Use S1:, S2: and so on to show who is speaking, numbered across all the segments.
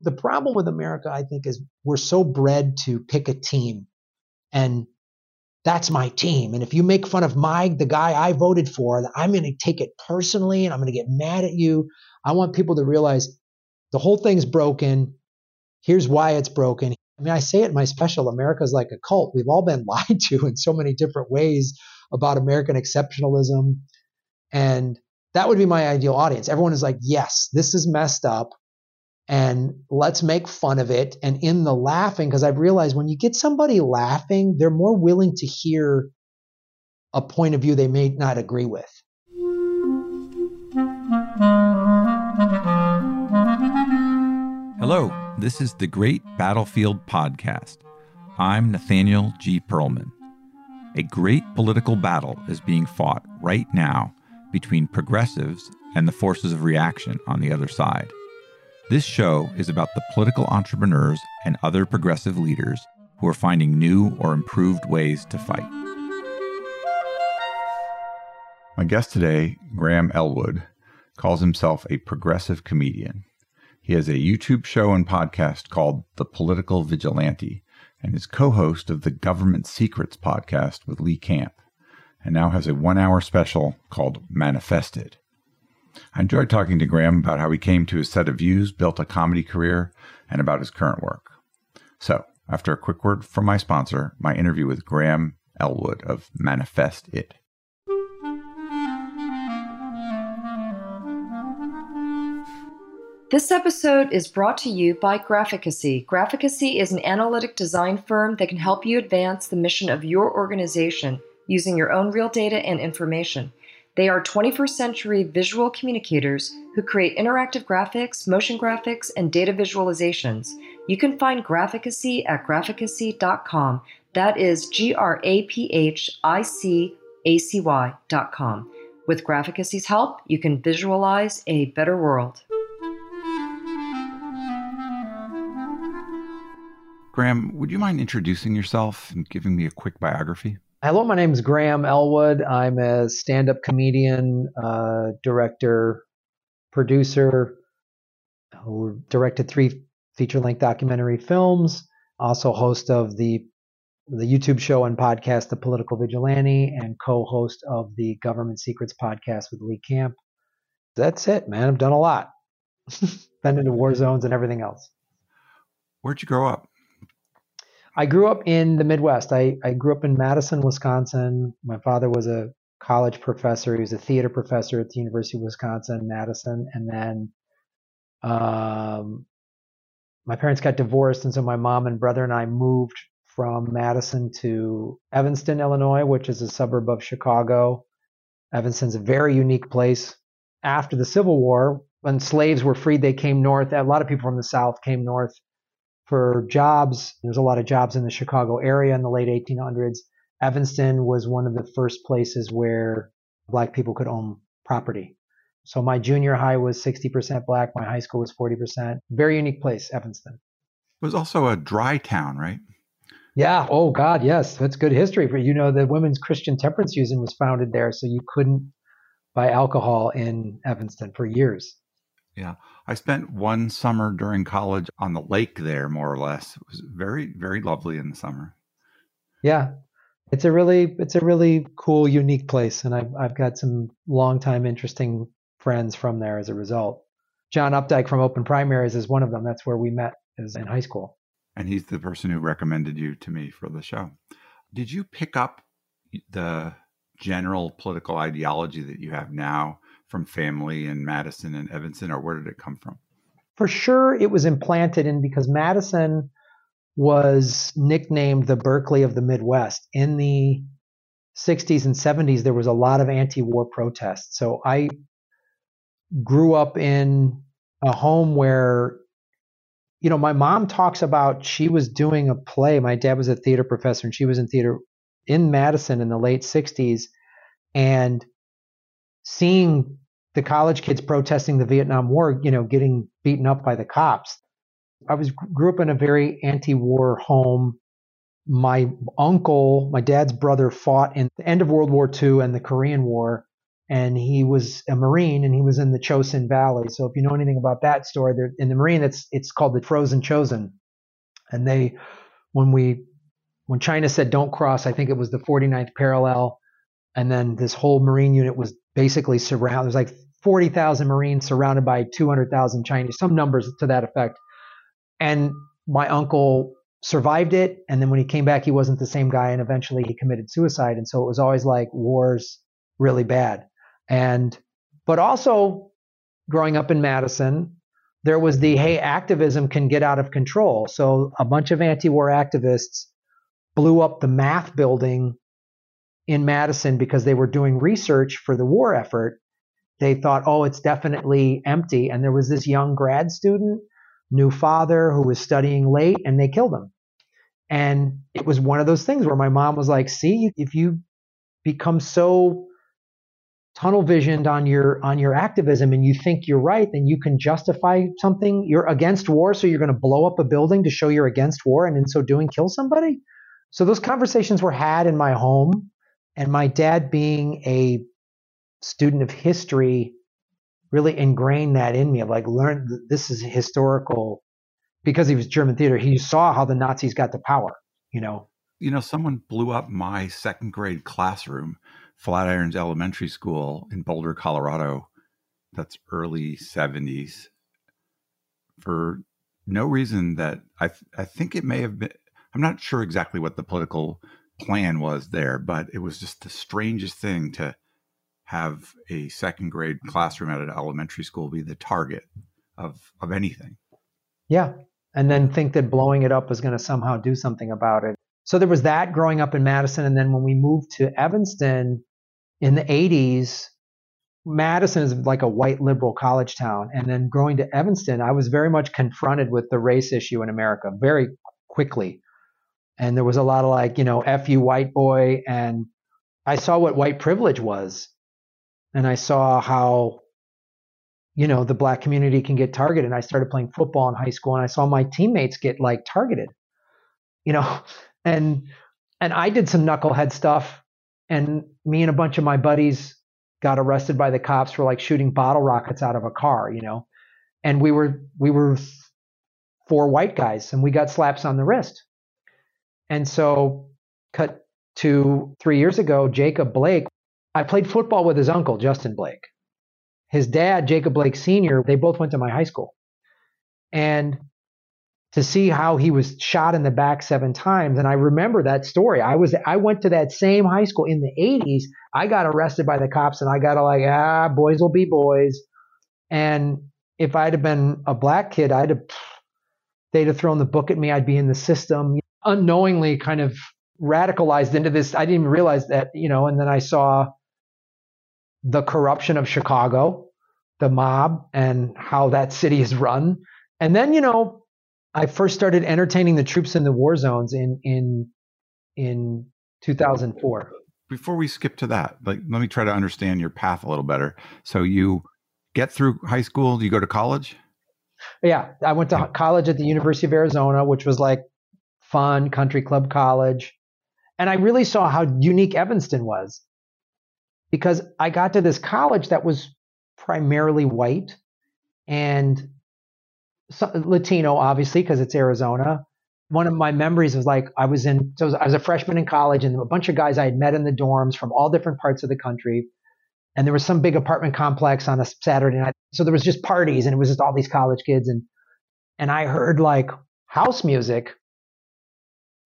S1: The problem with America, I think, is we're so bred to pick a team and that's my team. And if you make fun of my the guy I voted for, I'm going to take it personally and I'm going to get mad at you. I want people to realize the whole thing's broken. Here's why it's broken. I mean, I say it in my special America's like a cult. We've all been lied to in so many different ways about American exceptionalism. And that would be my ideal audience. Everyone is like, yes, this is messed up and let's make fun of it. And in the laughing, because I've realized when you get somebody laughing, they're more willing to hear a point of view they may not agree with.
S2: Hello, this is the Great Battlefield Podcast. I'm Nathaniel G. Pearlman. A great political battle is being fought right now between progressives and the forces of reaction on the other side. This show is about the political entrepreneurs and other progressive leaders who are finding new or improved ways to fight. My guest today, Graham Elwood, calls himself a progressive comedian. He has a YouTube show and podcast called The Political Vigilante and is co host of the Government Secrets podcast with Lee Camp, and now has a one hour special called Manifest It. I enjoyed talking to Graham about how he came to his set of views, built a comedy career, and about his current work. So, after a quick word from my sponsor, my interview with Graham Elwood of Manifest It.
S3: This episode is brought to you by Graphicacy. Graphicacy is an analytic design firm that can help you advance the mission of your organization using your own real data and information. They are 21st century visual communicators who create interactive graphics, motion graphics, and data visualizations. You can find Graphicacy at graphicacy.com. That is G R A P H I C A C Y.com. With Graphicacy's help, you can visualize a better world.
S2: Graham, would you mind introducing yourself and giving me a quick biography?
S1: Hello, my name is Graham Elwood. I'm a stand up comedian, uh, director, producer who directed three feature length documentary films, also host of the the YouTube show and podcast, The Political Vigilante, and co host of the Government Secrets podcast with Lee Camp. That's it, man. I've done a lot. Been into war zones and everything else.
S2: Where'd you grow up?
S1: I grew up in the Midwest. I, I grew up in Madison, Wisconsin. My father was a college professor. He was a theater professor at the University of Wisconsin, Madison. And then um, my parents got divorced. And so my mom and brother and I moved from Madison to Evanston, Illinois, which is a suburb of Chicago. Evanston's a very unique place. After the Civil War, when slaves were freed, they came north. A lot of people from the South came north for jobs. There's a lot of jobs in the Chicago area in the late 1800s. Evanston was one of the first places where black people could own property. So my junior high was 60% black. My high school was 40%. Very unique place, Evanston.
S2: It was also a dry town, right?
S1: Yeah. Oh God, yes. That's good history for you know the Women's Christian Temperance Union was founded there, so you couldn't buy alcohol in Evanston for years.
S2: Yeah. I spent one summer during college on the lake there, more or less. It was very, very lovely in the summer.
S1: Yeah. It's a really it's a really cool, unique place. And I've I've got some longtime interesting friends from there as a result. John Opdycke from Open Primaries is one of them. That's where we met is in high school.
S2: And he's the person who recommended you to me for the show. Did you pick up the general political ideology that you have now from family in Madison and Evanston, or where did it come from?
S1: For sure, it was implanted in because Madison was nicknamed the Berkeley of the Midwest. In the 60s and 70s, there was a lot of anti war protests. So I grew up in a home where, you know, my mom talks about she was doing a play. My dad was a theater professor and she was in theater in Madison in the late 60s. And seeing the college kids protesting the Vietnam War, you know, getting beaten up by the cops. I was grew up in a very anti-war home. My uncle, my dad's brother, fought in the end of World War II and the Korean War, and he was a Marine and he was in the Chosin Valley. So if you know anything about that story, there in the Marine, it's it's called the Frozen chosen and they when we when China said don't cross, I think it was the 49th parallel, and then this whole Marine unit was basically surrounded. There's like 40,000 Marines surrounded by 200,000 Chinese, some numbers to that effect. And my uncle survived it. And then when he came back, he wasn't the same guy. And eventually he committed suicide. And so it was always like wars really bad. And, but also growing up in Madison, there was the hey, activism can get out of control. So a bunch of anti war activists blew up the math building in Madison because they were doing research for the war effort. They thought, oh, it's definitely empty. And there was this young grad student, new father, who was studying late, and they killed him. And it was one of those things where my mom was like, see, if you become so tunnel visioned on your on your activism and you think you're right then you can justify something you're against war so you're going to blow up a building to show you're against war and in so doing kill somebody so those conversations were had in my home and my dad being a student of history really ingrained that in me of like learn this is historical because he was german theater he saw how the nazis got to power you know
S2: you know someone blew up my second grade classroom Flatirons Elementary School in Boulder, Colorado. That's early 70s for no reason that I, th- I think it may have been. I'm not sure exactly what the political plan was there, but it was just the strangest thing to have a second grade classroom at an elementary school be the target of of anything.
S1: Yeah, and then think that blowing it up was going to somehow do something about it. So there was that growing up in Madison, and then when we moved to Evanston, in the 80s, Madison is like a white liberal college town. And then growing to Evanston, I was very much confronted with the race issue in America very quickly. And there was a lot of like, you know, F you white boy. And I saw what white privilege was. And I saw how, you know, the black community can get targeted. And I started playing football in high school and I saw my teammates get like targeted, you know, and, and I did some knucklehead stuff and me and a bunch of my buddies got arrested by the cops for like shooting bottle rockets out of a car, you know. And we were we were four white guys and we got slaps on the wrist. And so cut to 3 years ago, Jacob Blake, I played football with his uncle Justin Blake. His dad, Jacob Blake senior, they both went to my high school. And to see how he was shot in the back seven times. And I remember that story. I was I went to that same high school in the 80s. I got arrested by the cops and I got like, ah, boys will be boys. And if I'd have been a black kid, I'd have they'd have thrown the book at me. I'd be in the system, unknowingly kind of radicalized into this. I didn't even realize that, you know, and then I saw the corruption of Chicago, the mob, and how that city is run. And then, you know, I first started entertaining the troops in the war zones in in in 2004.
S2: Before we skip to that, like let me try to understand your path a little better. So you get through high school, do you go to college?
S1: Yeah, I went to college at the University of Arizona, which was like fun country club college. And I really saw how unique Evanston was because I got to this college that was primarily white and Latino, obviously, because it's Arizona. One of my memories was like I was in, so I was a freshman in college, and a bunch of guys I had met in the dorms from all different parts of the country. And there was some big apartment complex on a Saturday night. So there was just parties, and it was just all these college kids. And and I heard like house music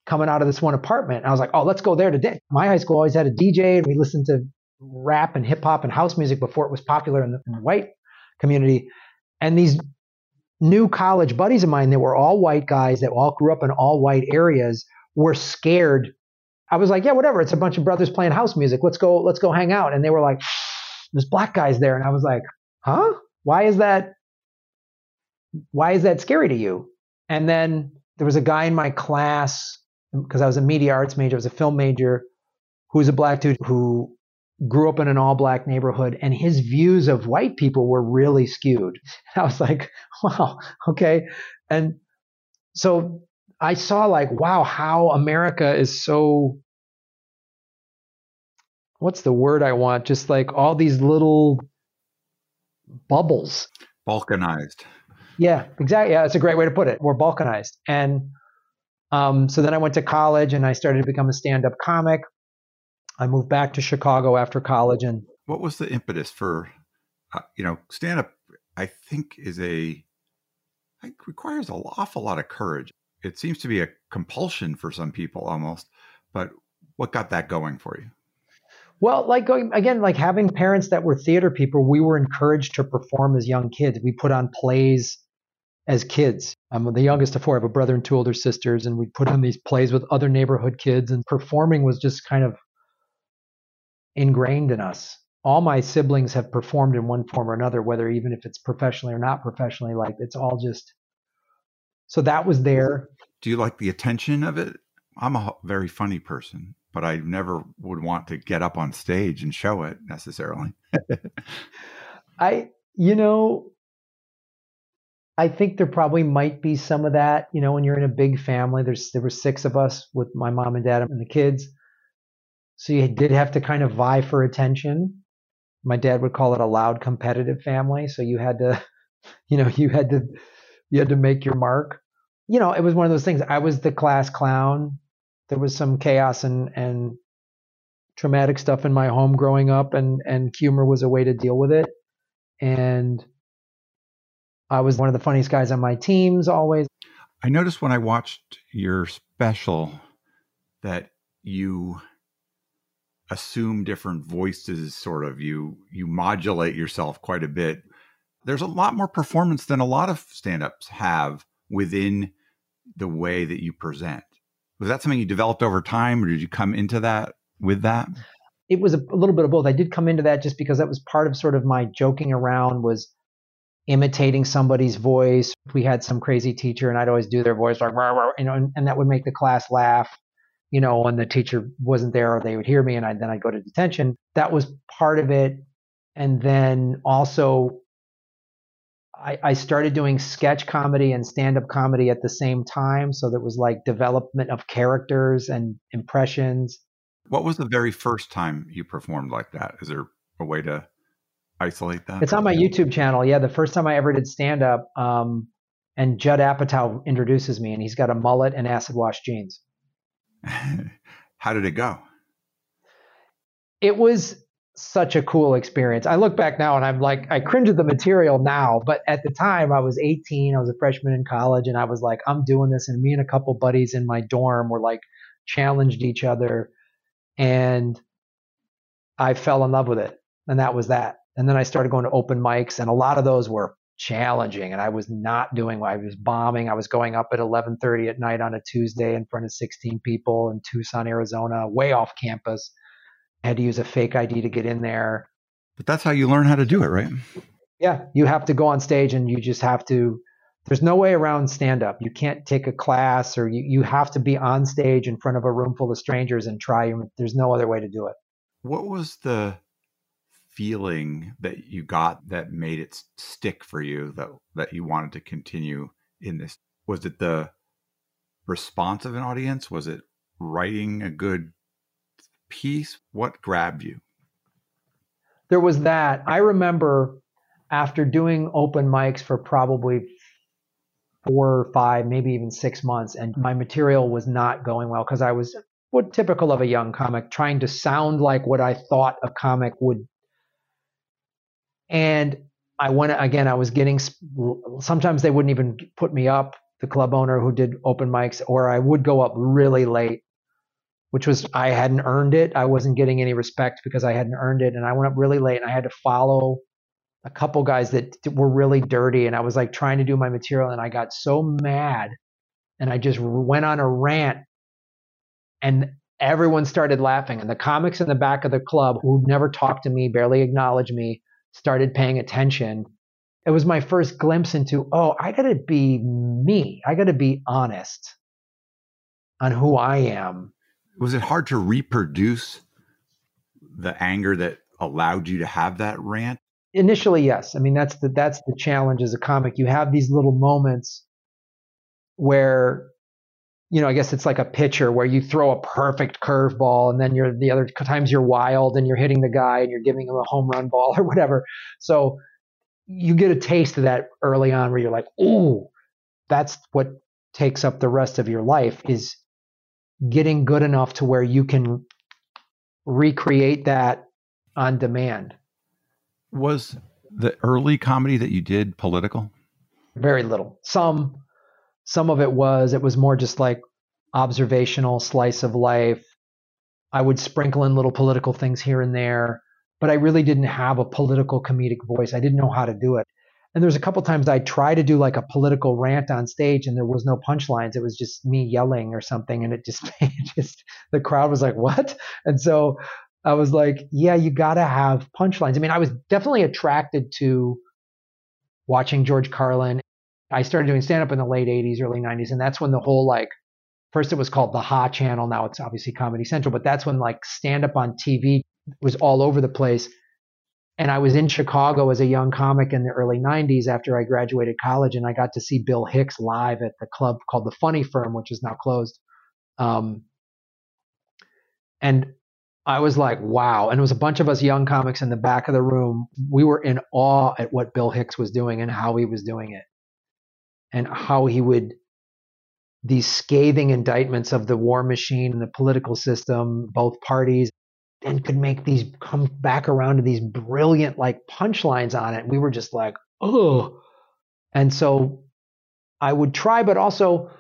S1: coming out of this one apartment. And I was like, oh, let's go there today. My high school always had a DJ, and we listened to rap and hip hop and house music before it was popular in the, in the white community. And these new college buddies of mine that were all white guys that all grew up in all white areas were scared. I was like, yeah, whatever. It's a bunch of brothers playing house music. Let's go, let's go hang out. And they were like, there's black guys there. And I was like, huh? Why is that? Why is that scary to you? And then there was a guy in my class because I was a media arts major, I was a film major, who was a black dude who grew up in an all black neighborhood and his views of white people were really skewed. I was like, wow, okay. And so I saw like, wow, how America is so what's the word I want? Just like all these little bubbles.
S2: Balkanized.
S1: Yeah, exactly. Yeah, that's a great way to put it. We're balkanized. And um, so then I went to college and I started to become a stand up comic. I moved back to Chicago after college. And
S2: what was the impetus for, uh, you know, stand up? I think is a, it requires an awful lot of courage. It seems to be a compulsion for some people almost. But what got that going for you?
S1: Well, like going again, like having parents that were theater people, we were encouraged to perform as young kids. We put on plays as kids. I'm the youngest of four. I have a brother and two older sisters, and we put on these plays with other neighborhood kids, and performing was just kind of ingrained in us. All my siblings have performed in one form or another, whether even if it's professionally or not professionally. Like it's all just so that was there.
S2: Do you like the attention of it? I'm a very funny person, but I never would want to get up on stage and show it necessarily.
S1: I, you know, I think there probably might be some of that. You know, when you're in a big family, there's there were six of us with my mom and dad and the kids, so you did have to kind of vie for attention. My dad would call it a loud competitive family, so you had to, you know, you had to you had to make your mark. You know, it was one of those things. I was the class clown there was some chaos and and traumatic stuff in my home growing up and and humor was a way to deal with it and I was one of the funniest guys on my teams always.
S2: I noticed when I watched your special that you assume different voices sort of you you modulate yourself quite a bit. There's a lot more performance than a lot of stand-ups have within the way that you present. Was that something you developed over time, or did you come into that with that?
S1: It was a, a little bit of both. I did come into that just because that was part of sort of my joking around was imitating somebody's voice. We had some crazy teacher, and I'd always do their voice like, you know, and, and, that would make the class laugh. You know, when the teacher wasn't there, or they would hear me, and I, then I'd go to detention. That was part of it, and then also I, I started doing sketch comedy and stand up comedy at the same time. So that was like development of characters and impressions.
S2: What was the very first time you performed like that? Is there a way to isolate that?
S1: It's on my YouTube channel. Yeah, the first time I ever did stand up, um, and Judd Apatow introduces me, and he's got a mullet and acid wash jeans.
S2: How did it go?
S1: It was such a cool experience. I look back now and I'm like, I cringe at the material now, but at the time I was 18, I was a freshman in college, and I was like, I'm doing this. And me and a couple buddies in my dorm were like, challenged each other, and I fell in love with it. And that was that. And then I started going to open mics, and a lot of those were challenging and I was not doing I was bombing. I was going up at 11:30 at night on a Tuesday in front of 16 people in Tucson, Arizona, way off campus I had to use a fake ID to get in there.
S2: But that's how you learn how to do it, right?
S1: Yeah, you have to go on stage and you just have to. There's no way around stand up. You can't take a class or you, you have to be on stage in front of a room full of strangers and try. There's no other way to do it.
S2: What was the feeling that you got that made it stick for you that that you wanted to continue in this? Was it the response of an audience? Was it writing a good piece? What grabbed you?
S1: There was that. I remember after doing open mics for probably four or five, maybe even six months, and my material was not going well because I was what typical of a young comic, trying to sound like what I thought a comic would. And I went again. I was getting sometimes they wouldn't even put me up. The club owner who did open mics, or I would go up really late which was I hadn't earned it. I wasn't getting any respect because I hadn't earned it. And I went up really late and I had to follow a couple guys that were really dirty. And I was like trying to do my material and I got so mad and I just went on a rant and everyone started laughing. And the comics in the back of the club who never talked to me, barely acknowledged me, started paying attention. It was my first glimpse into, oh, I got to be me. I got to be honest on who I am
S2: was it hard to reproduce the anger that allowed you to have that rant?
S1: Initially, yes. I mean, that's the that's the challenge as a comic. You have these little moments where you know, I guess it's like a pitcher where you throw a perfect curveball and then you're the other times you're wild and you're hitting the guy and you're giving him a home run ball or whatever. So you get a taste of that early on where you're like, "Ooh, that's what takes up the rest of your life is getting good enough to where you can recreate that on demand."
S2: Was the early comedy that you did political?
S1: Very little. Some some of it was, it was more just like observational slice of life. I would sprinkle in little political things here and there, but I really didn't have a political comedic voice. I didn't know how to do it. And there's a couple times I tried to do like a political rant on stage and there was no punchlines. It was just me yelling or something. And it just, it just, the crowd was like, what? And so I was like, yeah, you got to have punchlines. I mean, I was definitely attracted to watching George Carlin I started doing stand up in the late 80s, early 90s, and that's when the whole like first it was called the Ha channel, now it's obviously Comedy Central, but that's when like stand up on TV was all over the place. And I was in Chicago as a young comic in the early 90s after I graduated college, and I got to see Bill Hicks live at the club called the Funny Firm, which is now closed. Um, and I was like, wow. And it was a bunch of us young comics in the back of the room. We were in awe at what Bill Hicks was doing and how he was doing it and how he would these scathing indictments of the war machine and the political system, both parties, and could make these come back around to these brilliant like punchlines on it. We were just like, oh. And so I would try, but also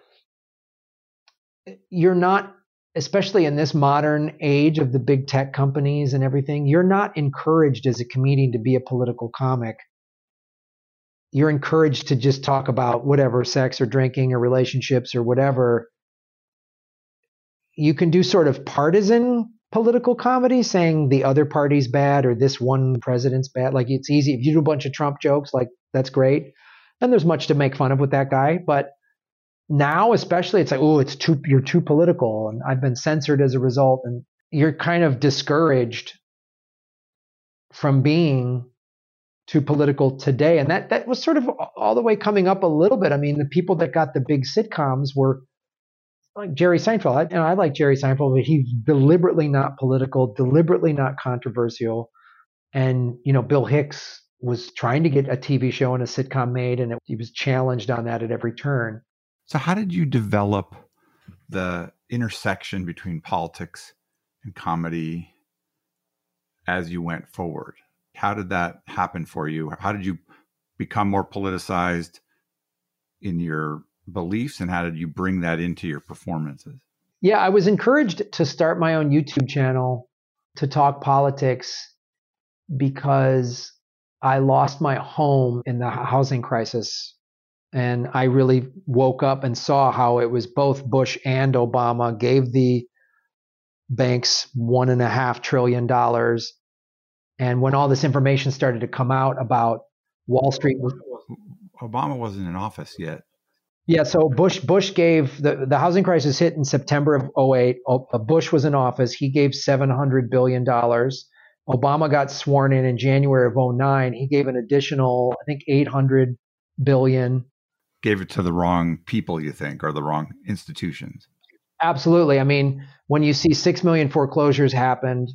S1: you're not, especially in this modern age of the big tech companies and everything, you're not encouraged as a comedian to be a political comic you're encouraged to just talk about whatever sex or drinking or relationships or whatever you can do sort of partisan political comedy saying the other party's bad or this one president's bad. Like it's easy. If you do a bunch of trump jokes like that's great. And there's much to make fun of with that guy. But now especially it's like oh it's too you're too political and i've been censored as a result. And you're kind of discouraged from being to political today. And that that was sort of all the way coming up a little bit. I mean, the people that got the big sitcoms were like Jerry Seinfeld. I, you know, I like Jerry Seinfeld, but he's deliberately not political, deliberately not controversial. And you know, Bill Hicks was trying to get a TV show and a sitcom made, and it, he was challenged on that at every turn.
S2: So, how did you develop the intersection between politics and comedy as you went forward? How did that happen for you? How did you become more politicized in your beliefs and how did you bring that into your performances?
S1: Yeah, I was encouraged to start my own YouTube channel to talk politics because I lost my home in the housing crisis. And I really woke up and saw how it was both Bush and Obama gave the banks one and a half trillion dollars and when all this information started to come out about Wall Street,
S2: Obama wasn't in office yet.
S1: Yeah, so Bush Bush gave the the housing crisis hit in September of 08. Uh, Bush was in office. He gave 700 billion dollars. Obama got sworn in in January of 09. He gave an additional, I think 800 billion.
S2: Gave it to the wrong people, you think, or the wrong institutions.
S1: Absolutely. I mean, when you see 6 million foreclosures happened,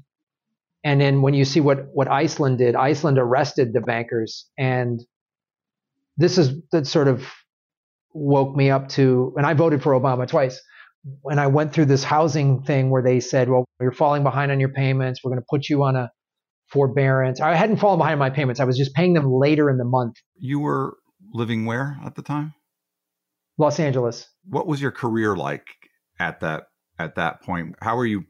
S1: and then when you see what what Iceland did, Iceland arrested the bankers, and this is that sort of woke me up to. And I voted for Obama twice. When I went through this housing thing where they said, "Well, you're falling behind on your payments. We're going to put you on a forbearance." I hadn't fallen behind on my payments. I was just paying them later in the month.
S2: You were living where at the time?
S1: Los Angeles.
S2: What was your career like at that at that point? How were you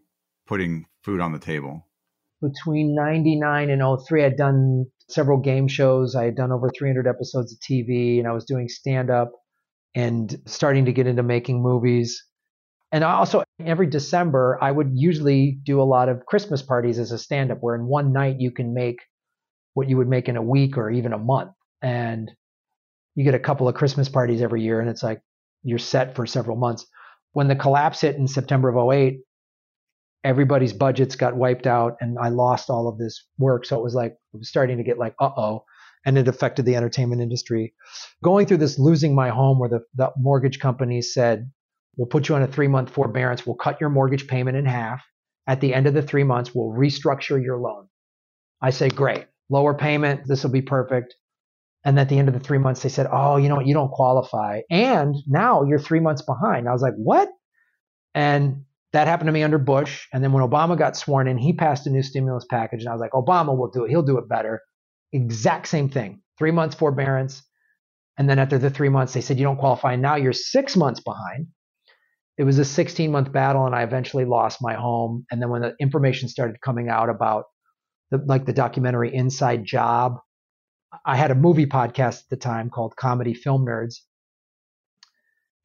S2: putting food on the table?
S1: Between 99 and 03, I'd done several game shows. I had done over 300 episodes of TV and I was doing stand up and starting to get into making movies. And I also, every December, I would usually do a lot of Christmas parties as a stand up where in one night you can make what you would make in a week or even a month. And you get a couple of Christmas parties every year and it's like you're set for several months. When the collapse hit in September of 08, everybody's budgets got wiped out and I lost all of this work. So it was like, it was starting to get like, uh oh. And it affected the entertainment industry. Going through this losing my home where the, the mortgage company said, We'll put you on a three month forbearance. We'll cut your mortgage payment in half. At the end of the three months, we'll restructure your loan. I say, great, lower payment. This will be perfect. And at the end of the three months, they said, oh, you know what? You don't qualify. And now you're three months behind. I was like, what? And that happened to me under Bush. And then when Obama got sworn in, he passed a new stimulus package. And I was like, Obama will do it. He'll do it better. Exact same thing. Three months forbearance. And then after the three months, they said, you don't qualify. Now you're six months behind. It was a 16 month battle, and I eventually lost my home. And then when the information started coming out about the, like the documentary Inside Job, I had a movie podcast at the time called Comedy Film Nerds.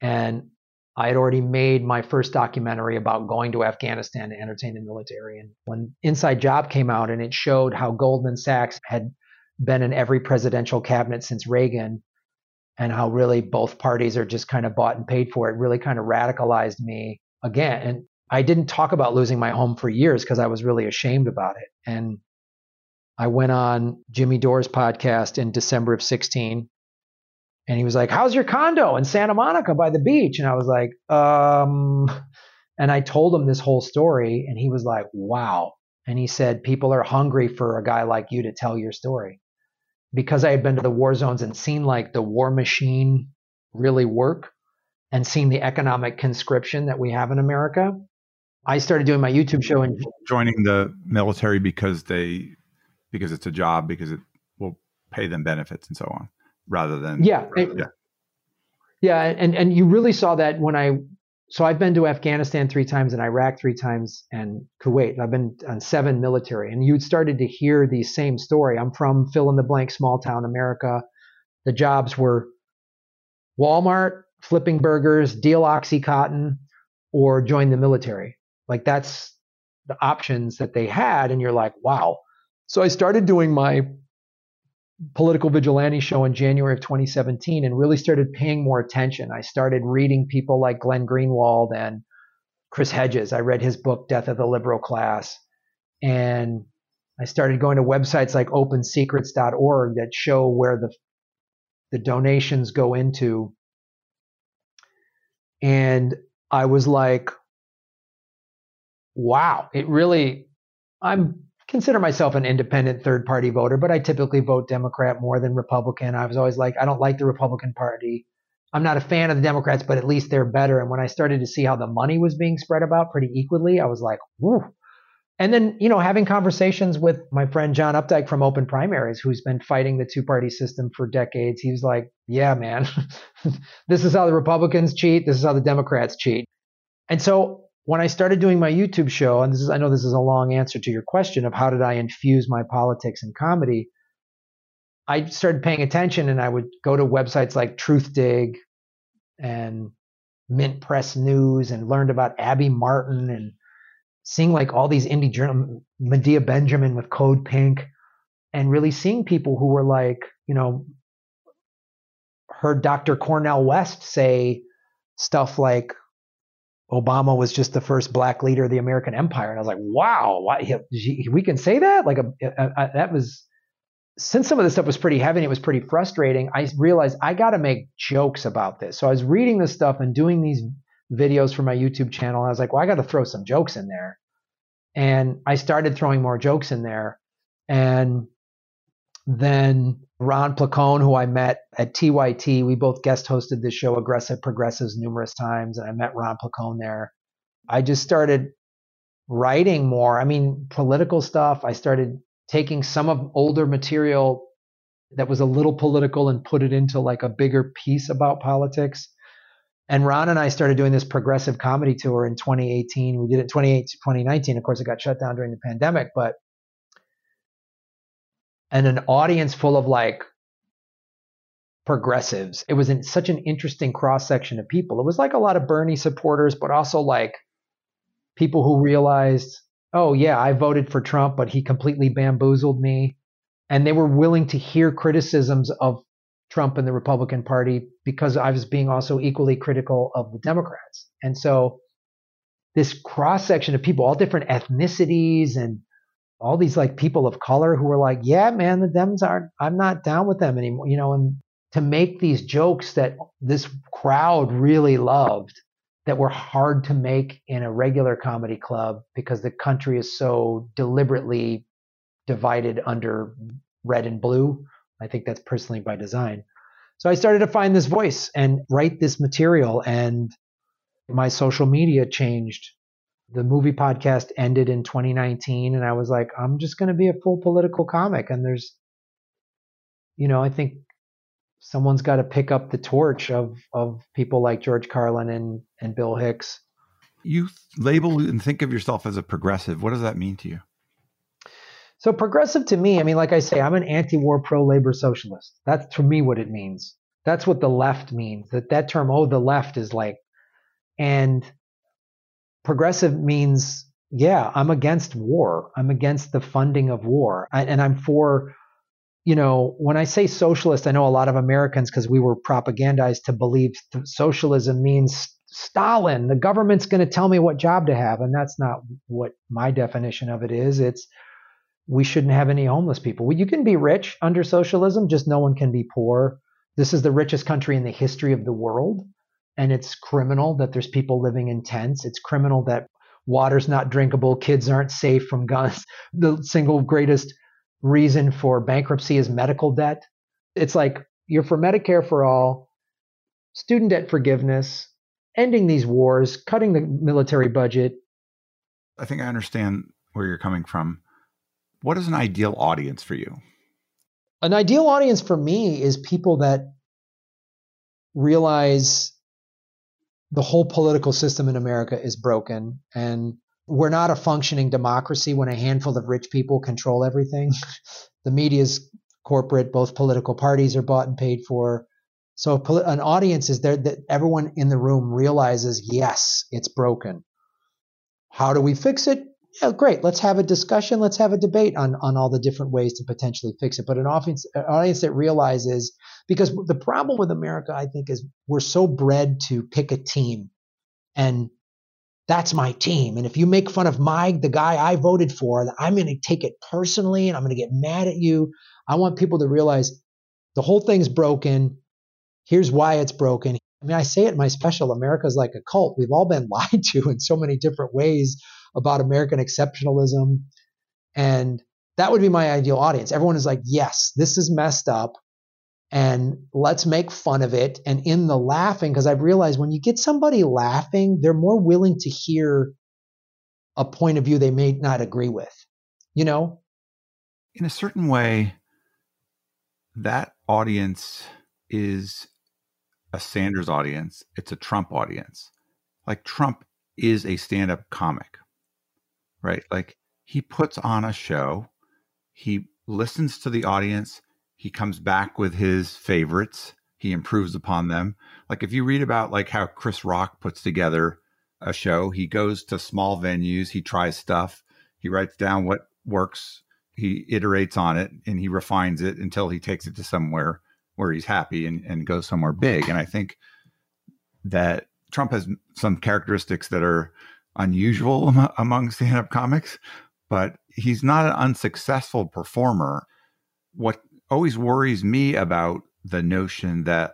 S1: And I had already made my first documentary about going to Afghanistan to entertain the military. And when Inside Job came out and it showed how Goldman Sachs had been in every presidential cabinet since Reagan and how really both parties are just kind of bought and paid for it really kind of radicalized me again. And I didn't talk about losing my home for years because I was really ashamed about it. And I went on Jimmy Dore's podcast in December of 16 and he was like, How's your condo in Santa Monica by the beach? And I was like, Um, and I told him this whole story and he was like, Wow. And he said, People are hungry for a guy like you to tell your story because I had been to the war zones and seen like the war machine really work and seen the economic conscription that we have in America, I started doing my YouTube show and
S2: joining the military because they because it's a job because it will pay them benefits and so on rather than
S1: yeah yeah yeah and and you really saw that when I so I've been to Afghanistan three times and Iraq three times and Kuwait. I've been on seven military, and you'd started to hear the same story. I'm from fill in the blank small town America. The jobs were Walmart, flipping burgers, deal Oxycontin, or join the military. Like that's the options that they had, and you're like, wow. So I started doing my political vigilante show in January of 2017 and really started paying more attention. I started reading people like Glenn Greenwald and Chris Hedges. I read his book, Death of the Liberal Class. And I started going to websites like opensecrets.org that show where the, the donations go into. And I was like, wow, it really, I'm consider myself an independent third party voter, but I typically vote Democrat more than Republican. I was always like, I don't like the Republican Party. I'm not a fan of the Democrats, but at least they're better. And when I started to see how the money was being spread about pretty equally, I was like, whoo. And then, you know, having conversations with my friend John Opdycke from Open Primaries, who's been fighting the two party system for decades, he was like, yeah, man, this is how the Republicans cheat. This is how the Democrats cheat. And so when I started doing my YouTube show, and this is I know this is a long answer to your question of how did I infuse my politics and comedy, I started paying attention and I would go to websites like Truthdig and Mint Press News and learned about Abby Martin and seeing like all these indie journal Medea Benjamin with Code Pink and really seeing people who were like, you know, heard Dr. Cornel West say stuff like Obama was just the first black leader of the American empire. And I was like, wow, why, we can say that? Like, a, a, a, that was, since some of this stuff was pretty heavy and it was pretty frustrating, I realized I got to make jokes about this. So I was reading this stuff and doing these videos for my YouTube channel. And I was like, well, I got to throw some jokes in there. And I started throwing more jokes in there. And then Ron Placone, who I met at TYT, we both guest hosted this show, Aggressive Progressives, numerous times, and I met Ron Placone there. I just started writing more. I mean, political stuff. I started taking some of older material that was a little political and put it into like a bigger piece about politics. And Ron and I started doing this progressive comedy tour in 2018. We did it 2018, 2019. Of course, it got shut down during the pandemic, but and an audience full of like progressives. It was in such an interesting cross section of people. It was like a lot of Bernie supporters, but also like people who realized, oh, yeah, I voted for Trump, but he completely bamboozled me. And they were willing to hear criticisms of Trump and the Republican Party because I was being also equally critical of the Democrats. And so this cross section of people, all different ethnicities and all these like people of color who were like, yeah, man, the Dems aren't, I'm not down with them anymore, you know, and to make these jokes that this crowd really loved that were hard to make in a regular comedy club because the country is so deliberately divided under red and blue. I think that's personally by design. So I started to find this voice and write this material, and my social media changed. The movie podcast ended in 2019, and I was like, I'm just going to be a full political comic. And there's, you know, I think someone's got to pick up the torch of of people like George Carlin and and Bill Hicks.
S2: You label and think of yourself as a progressive. What does that mean to you?
S1: So progressive to me, I mean, like I say, I'm an anti-war, pro-labor socialist. That's to me what it means. That's what the left means. That that term, oh, the left is like, and progressive means, yeah, I'm against war. I'm against the funding of war, I, and I'm for you know, when I say socialist, I know a lot of Americans, because we were propagandized to believe socialism means Stalin. The government's going to tell me what job to have. And that's not what my definition of it is. It's we shouldn't have any homeless people. You can be rich under socialism, just no one can be poor. This is the richest country in the history of the world. And it's criminal that there's people living in tents. It's criminal that water's not drinkable, kids aren't safe from guns. The single greatest reason for bankruptcy is medical debt. It's like you're for Medicare for all, student debt forgiveness, ending these wars, cutting the military budget.
S2: I think I understand where you're coming from. What is an ideal audience for you?
S1: An ideal audience for me is people that realize the whole political system in America is broken and we're not a functioning democracy when a handful of rich people control everything. the media is corporate, both political parties are bought and paid for. So an audience is there that everyone in the room realizes, yes, it's broken. How do we fix it? Yeah, great. Let's have a discussion. Let's have a debate on, on all the different ways to potentially fix it. But an audience, an audience that realizes, because the problem with America, I think, is we're so bred to pick a team and that's my team. And if you make fun of my the guy I voted for, I'm going to take it personally and I'm going to get mad at you. I want people to realize the whole thing's broken. Here's why it's broken. I mean, I say it in my special America's like a cult. We've all been lied to in so many different ways about American exceptionalism. And that would be my ideal audience. Everyone is like, yes, this is messed up and let's make fun of it. And in the laughing, because I've realized when you get somebody laughing, they're more willing to hear a point of view they may not agree with, you know?
S2: In a certain way, that audience is a Sanders audience, it's a Trump audience. Like Trump is a stand up comic, right? Like he puts on a show, he listens to the audience he comes back with his favorites. He improves upon them. Like if you read about like how Chris Rock puts together a show, he goes to small venues, he tries stuff, he writes down what works, he iterates on it, and he refines it until he takes it to somewhere where he's happy and, and goes somewhere big. And I think that Trump has some characteristics that are unusual among stand-up comics, but he's not an unsuccessful performer. What always worries me about the notion that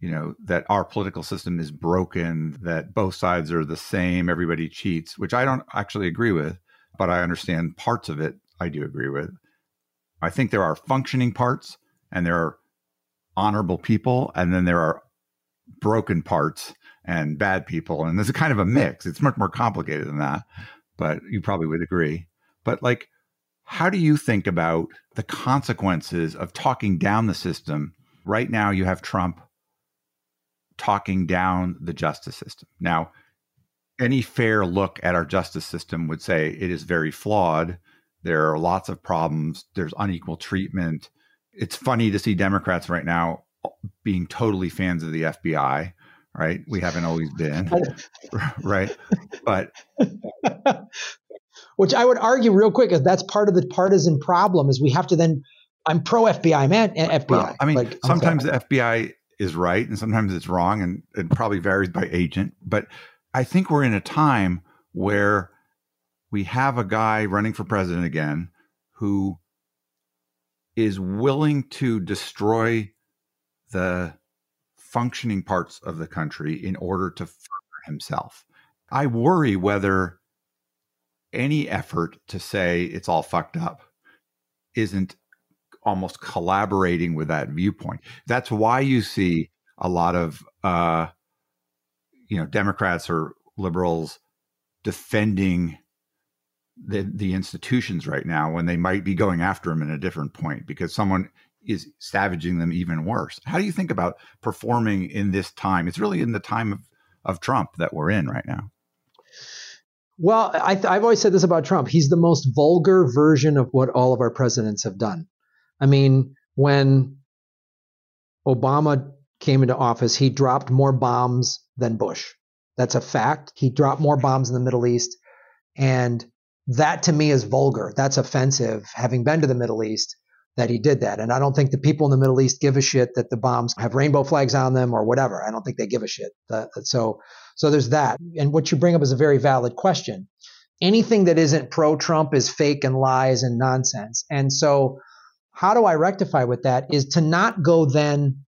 S2: you know that our political system is broken that both sides are the same everybody cheats which i don't actually agree with but i understand parts of it i do agree with i think there are functioning parts and there are honorable people and then there are broken parts and bad people and there's a kind of a mix it's much more complicated than that but you probably would agree but like how do you think about the consequences of talking down the system? Right now, you have Trump talking down the justice system. Now, any fair look at our justice system would say it is very flawed. There are lots of problems. There's unequal treatment. It's funny to see Democrats right now being totally fans of the FBI, right? We haven't always been, right? But
S1: which I would argue real quick is that's part of the partisan problem is we have to then I'm pro FBI man FBI. Well,
S2: I mean like, sometimes the FBI is right and sometimes it's wrong and it probably varies by agent, but I think we're in a time where we have a guy running for president again who is willing to destroy the functioning parts of the country in order to further himself. I worry whether any effort to say it's all fucked up isn't almost collaborating with that viewpoint. That's why you see a lot of uh, you know Democrats or liberals defending the the institutions right now when they might be going after them in a different point because someone is savaging them even worse. How do you think about performing in this time? It's really in the time of, of Trump that we're in right now.
S1: Well, I have always said this about Trump. He's the most vulgar version of what all of our presidents have done. I mean, when Obama came into office, he dropped more bombs than Bush. That's a fact. He dropped more bombs in the Middle East. And that to me is vulgar. That's offensive, having been to the Middle East, that he did that. And I don't think the people in the Middle East give a shit that the bombs have rainbow flags on them or whatever. I don't think they give a shit. So, so there's that. And what you bring up is a very valid question. Anything that isn't pro Trump is fake and lies and nonsense. And so, how do I rectify with that is to not go then,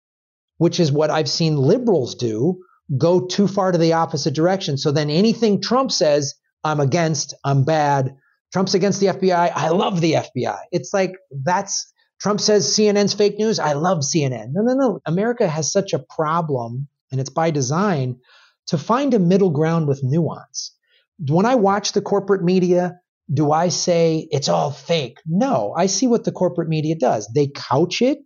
S1: which is what I've seen liberals do, go too far to the opposite direction. So then anything Trump says, I'm against, I'm bad. Trump's against the FBI. I love the FBI. It's like that's Trump says CNN's fake news. I love CNN. No, no, no. America has such a problem, and it's by design to find a middle ground with nuance. When I watch the corporate media, do I say it's all fake? No, I see what the corporate media does. They couch it.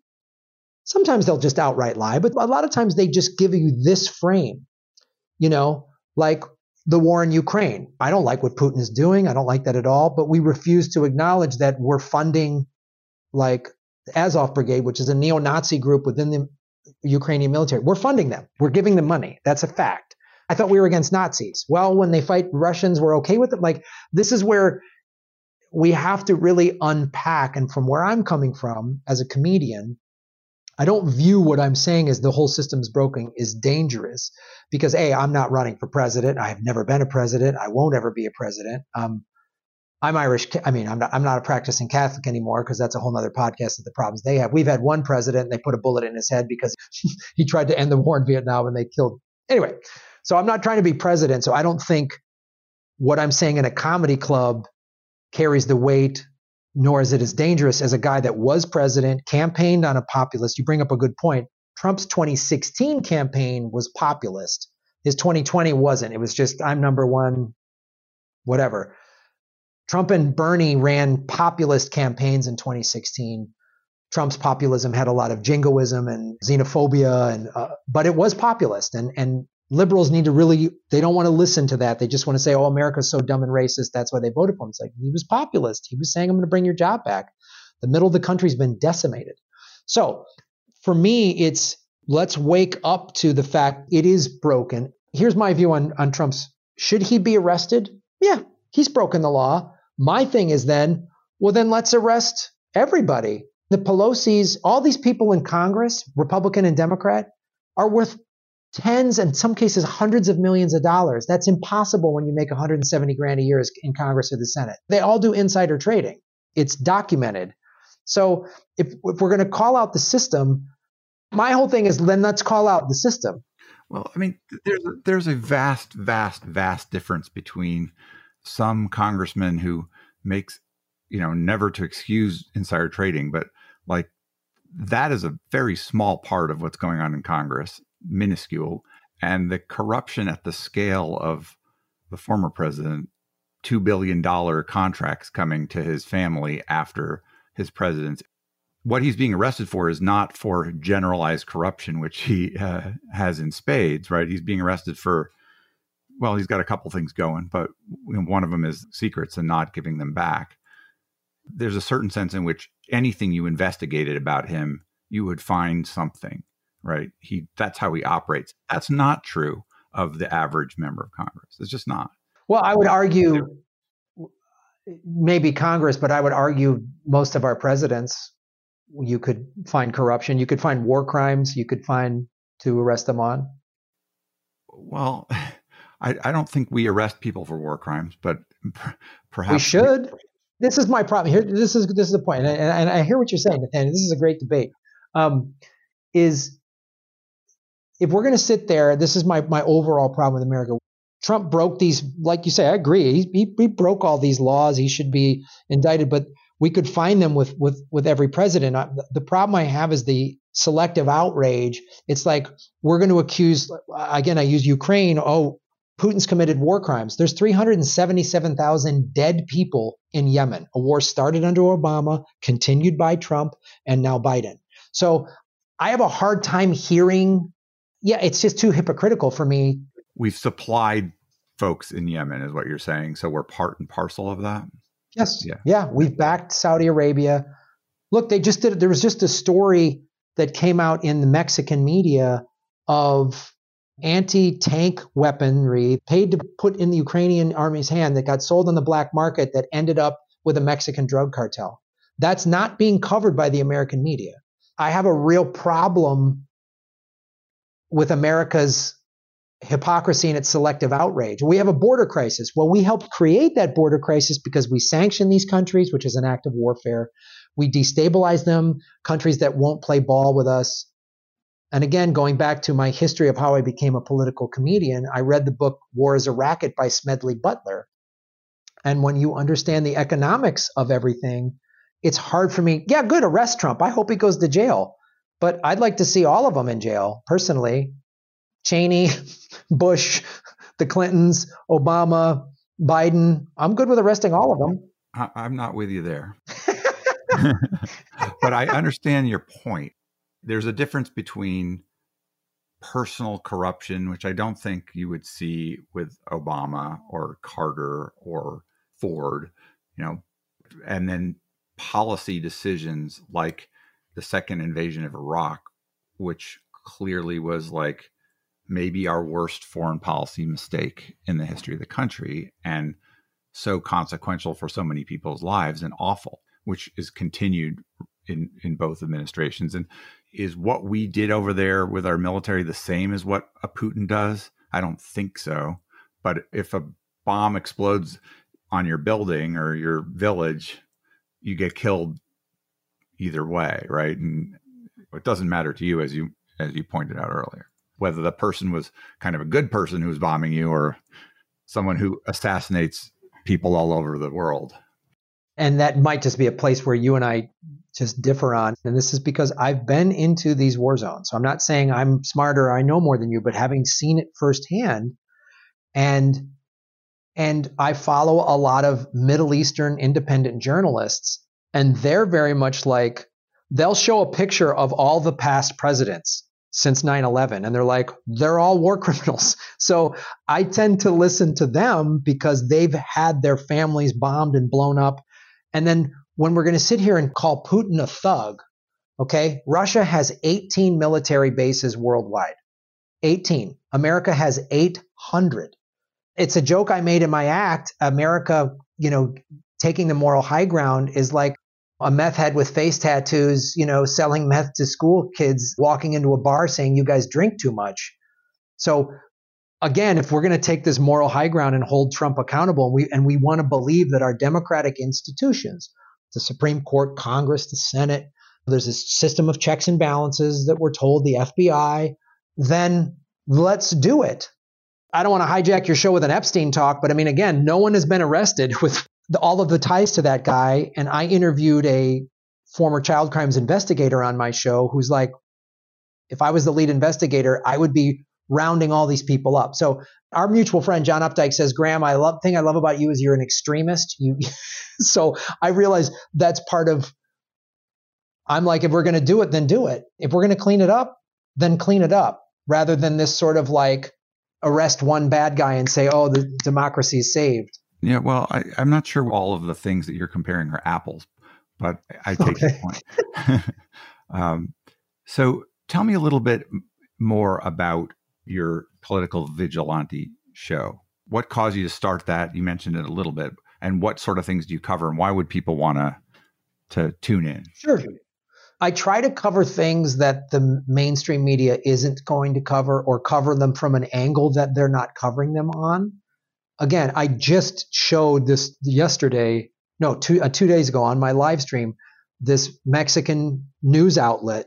S1: Sometimes they'll just outright lie, but a lot of times they just give you this frame, you know, like the war in Ukraine. I don't like what Putin is doing. I don't like that at all, but we refuse to acknowledge that we're funding like Azov Brigade, which is a neo Nazi group within the Ukrainian military. We're funding them, we're giving them money. That's a fact. I thought we were against Nazis. Well, when they fight Russians, we're okay with it. Like, this is where we have to really unpack. And from where I'm coming from as a comedian, I don't view what I'm saying as the whole system's broken is dangerous because A, I'm not running for president. I've never been a president. I won't ever be a president. Um, I'm Irish. I mean, I'm not, I'm not a practicing Catholic anymore because that's a whole other podcast of the problems they have. We've had one president and they put a bullet in his head because he tried to end the war in Vietnam and they killed. Anyway, so I'm not trying to be president. So I don't think what I'm saying in a comedy club carries the weight, nor is it as dangerous as a guy that was president, campaigned on a populist. You bring up a good point. Trump's 2016 campaign was populist. His 2020 wasn't. It was just, I'm number one, whatever. Trump and Bernie ran populist campaigns in 2016. Trump's populism had a lot of jingoism and xenophobia, and uh, but it was populist. And and liberals need to really they don't want to listen to that. They just want to say, "Oh, America's so dumb and racist. That's why they voted for him." It's like he was populist. He was saying, "I'm going to bring your job back." The middle of the country's been decimated. So for me, it's let's wake up to the fact it is broken. Here's my view on on Trump's. Should he be arrested? Yeah, he's broken the law. My thing is then, well, then let's arrest everybody. The Pelosi's, all these people in Congress, Republican and Democrat, are worth tens and some cases hundreds of millions of dollars. That's impossible when you make 170 grand a year in Congress or the Senate. They all do insider trading. It's documented. So if, if we're going to call out the system, my whole thing is then let's call out the system.
S2: Well, I mean, there's a, there's a vast, vast, vast difference between some congressman who makes you know never to excuse insider trading but like that is a very small part of what's going on in congress minuscule and the corruption at the scale of the former president $2 billion contracts coming to his family after his presidency. What he's being arrested for is not for generalized corruption which he uh, has in spades right? He's being arrested for well, he's got a couple things going, but one of them is secrets and not giving them back. There's a certain sense in which anything you investigated about him, you would find something, right? He that's how he operates. That's not true of the average member of Congress. It's just not.
S1: Well, I would argue maybe Congress, but I would argue most of our presidents you could find corruption, you could find war crimes, you could find to arrest them on.
S2: Well, I, I don't think we arrest people for war crimes, but perhaps
S1: we should. This is my problem here. This is this is the point, and, and I hear what you're saying, Nathaniel. This is a great debate. Um, is if we're going to sit there, this is my my overall problem with America. Trump broke these, like you say, I agree. He, he, he, broke all these laws. He should be indicted, but we could find them with with with every president. The problem I have is the selective outrage. It's like we're going to accuse again. I use Ukraine. Oh, Putin's committed war crimes. There's 377,000 dead people in Yemen. A war started under Obama, continued by Trump, and now Biden. So I have a hard time hearing. Yeah, it's just too hypocritical for me.
S2: We've supplied folks in Yemen, is what you're saying. So we're part and parcel of that.
S1: Yes. Yeah. Yeah. We've backed Saudi Arabia. Look, they just did. There was just a story that came out in the Mexican media of anti-tank weaponry paid to put in the Ukrainian army's hand that got sold on the black market that ended up with a Mexican drug cartel. That's not being covered by the American media. I have a real problem with America's hypocrisy and its selective outrage. We have a border crisis. Well, we helped create that border crisis because we sanction these countries, which is an act of warfare. We destabilize them, countries that won't play ball with us. And again, going back to my history of how I became a political comedian, I read the book War is a Racket by Smedley Butler. And when you understand the economics of everything, it's hard for me. Yeah, good, arrest Trump. I hope he goes to jail. But I'd like to see all of them in jail, personally. Cheney, Bush, the Clintons, Obama, Biden. I'm good with arresting all of them.
S2: I, am not with you there. but I understand your point. There's a difference between personal corruption, which I don't think you would see with Obama or Carter or Ford, you know, and then policy decisions like the second invasion of Iraq, which clearly was like maybe our worst foreign policy mistake in the history of the country and so consequential for so many people's lives and awful, which is continued in, in both administrations. And is what we did over there with our military the same as what a Putin does? I don't think so. But if a bomb explodes on your building or your village, you get killed either way, right? And it doesn't matter to you as you as you pointed out earlier whether the person was kind of a good person who's bombing you or someone who assassinates people all over the world.
S1: And that might just be a place where you and I just differ on. And this is because I've been into these war zones. So I'm not saying I'm smarter, I know more than you, but having seen it firsthand and and I follow a lot of Middle Eastern independent journalists and they're very much like they'll show a picture of all the past presidents since 9-11 and they're like they're all war criminals so i tend to listen to them because they've had their families bombed and blown up and then when we're going to sit here and call putin a thug okay russia has 18 military bases worldwide. 18 america has 800 it's a joke i made in my act. America you know taking the moral high ground is like a meth head with face tattoos, you know, selling meth to school kids, walking into a bar saying, you guys drink too much. So again, if we're going to take this moral high ground and hold Trump accountable, and we, and we want to believe that our democratic institutions, the Supreme Court, Congress, the Senate, there's this system of checks and balances that we're told, the FBI, then let's do it. I don't want to hijack your show with an Epstein talk, but I mean, again, no one has been arrested with the, all of the ties to that guy. And I interviewed a former child crimes investigator on my show who's like, if I was the lead investigator, I would be rounding all these people up. So our mutual friend John Opdycke says, Graham, I love thing I love about you is you're an extremist. You so I realize that's part of I'm like, if we're gonna do it, then do it. If we're gonna clean it up, then clean it up, rather than this sort of like arrest one bad guy and say, oh, the democracy is saved.
S2: Yeah, well, I, am not sure all of the things that you're comparing are apples, but I take okay. your point. um, so tell me a little bit more about your political vigilante show. What caused you to start that? You mentioned it a little bit. And what sort of things do you cover and why would people want to to tune in?
S1: Sure. I try to cover things that the mainstream media isn't going to cover or cover them from an angle that they're not covering them on again, I just showed this yesterday, no, two, uh, two days ago on my live stream, this Mexican news outlet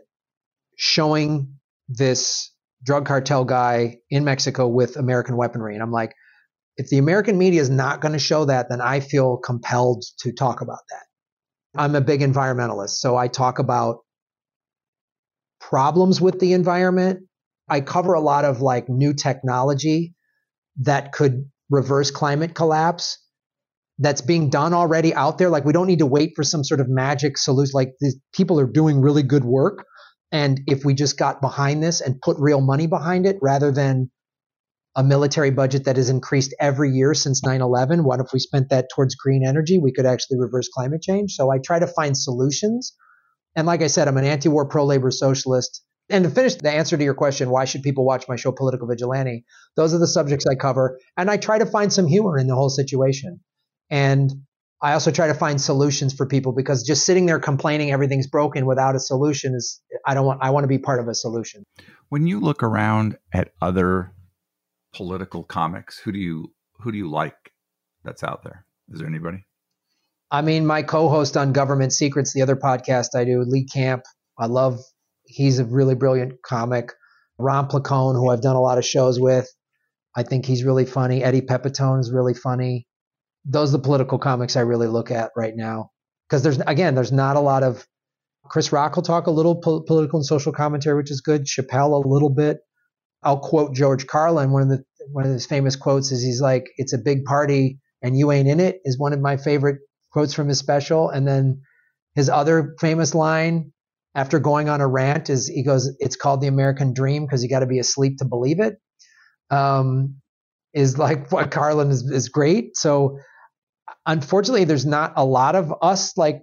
S1: showing this drug cartel guy in Mexico with American weaponry. And I'm like, If the American media is not going to show that, then I feel compelled to talk about that. I'm a big environmentalist, so I talk about problems with the environment. I cover a lot of like new technology that could reverse climate collapse that's being done already out there. Like we don't need to wait for some sort of magic solution. Like these people are doing really good work. And if we just got behind this and put real money behind it rather than a military budget that has increased every year since 9 11, what if we spent that towards green energy? We could actually reverse climate change. So I try to find solutions. And like I said, I'm an anti war, pro labor socialist. And to finish the answer to your question, why should people watch my show, Political Vigilante? Those are the subjects I cover. And I try to find some humor in the whole situation. And I also try to find solutions for people because just sitting there complaining everything's broken without a solution is I don't want I want to be part of a solution.
S2: When you look around at other political comics, who do you who do you like that's out there? Is there anybody?
S1: I mean, my co-host on Government Secrets, the other podcast I do, Lee Camp. I love he's a really brilliant comic. Ron Placone, who I've done a lot of shows with, I think he's really funny. Eddie Pepitone is really funny those are the political comics I really look at right now. Because there's again, there's not a lot of Chris Rock will talk a little po- political and social commentary, which is good. Chappelle a little bit. I'll quote George Carlin. One of the one of his famous quotes is he's like, "It's a big party and you ain't in it." Is one of my favorite quotes from his special. And then his other famous line after going on a rant is he goes, "It's called the American Dream because you got to be asleep to believe it." Um, is like what Carlin is, is great. So unfortunately, there's not a lot of us like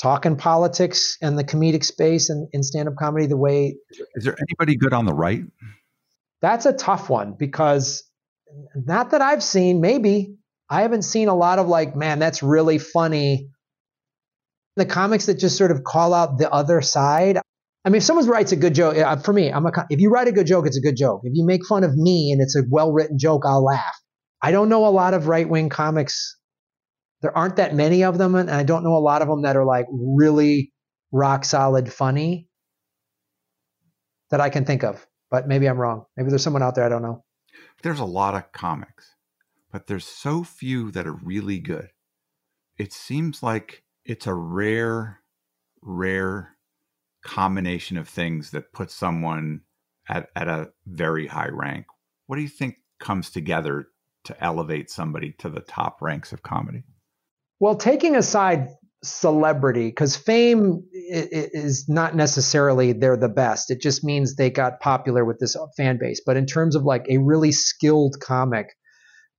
S1: talking politics and the comedic space and in stand-up comedy the way
S2: is there anybody good on the right?
S1: That's a tough one because not that i've seen maybe. I haven't seen a lot of like man that's really funny. The comics that just sort of call out the other side. I mean if someone writes a good joke for me i'm a if you write a good joke it's a good joke. If you make fun of me and it's a well-written joke i'll laugh. I don't know a lot of right-wing comics there aren't that many of them, and I don't know a lot of them that are like really rock solid funny that I can think of. But maybe I'm wrong. Maybe there's someone out there I don't know.
S2: There's a lot of comics, but there's so few that are really good. It seems like it's a rare, rare combination of things that puts someone at, at a very high rank. What do you think comes together to elevate somebody to the top ranks of comedy?
S1: Well, taking aside celebrity, because fame is not necessarily they're the best. It just means they got popular with this fan base. But in terms of like a really skilled comic,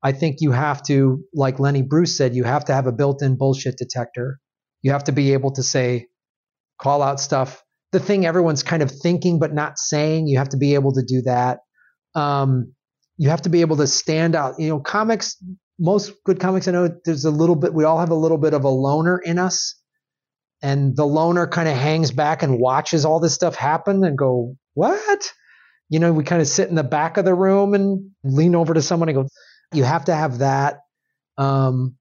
S1: I think you have to, like Lenny Bruce said, you have to have a built in bullshit detector. You have to be able to say, call out stuff, the thing everyone's kind of thinking but not saying. You have to be able to do that. Um, you have to be able to stand out. You know, comics most good comics I know there's a little bit we all have a little bit of a loner in us. And the loner kind of hangs back and watches all this stuff happen and go, What? You know, we kind of sit in the back of the room and lean over to someone and go, You have to have that. Um,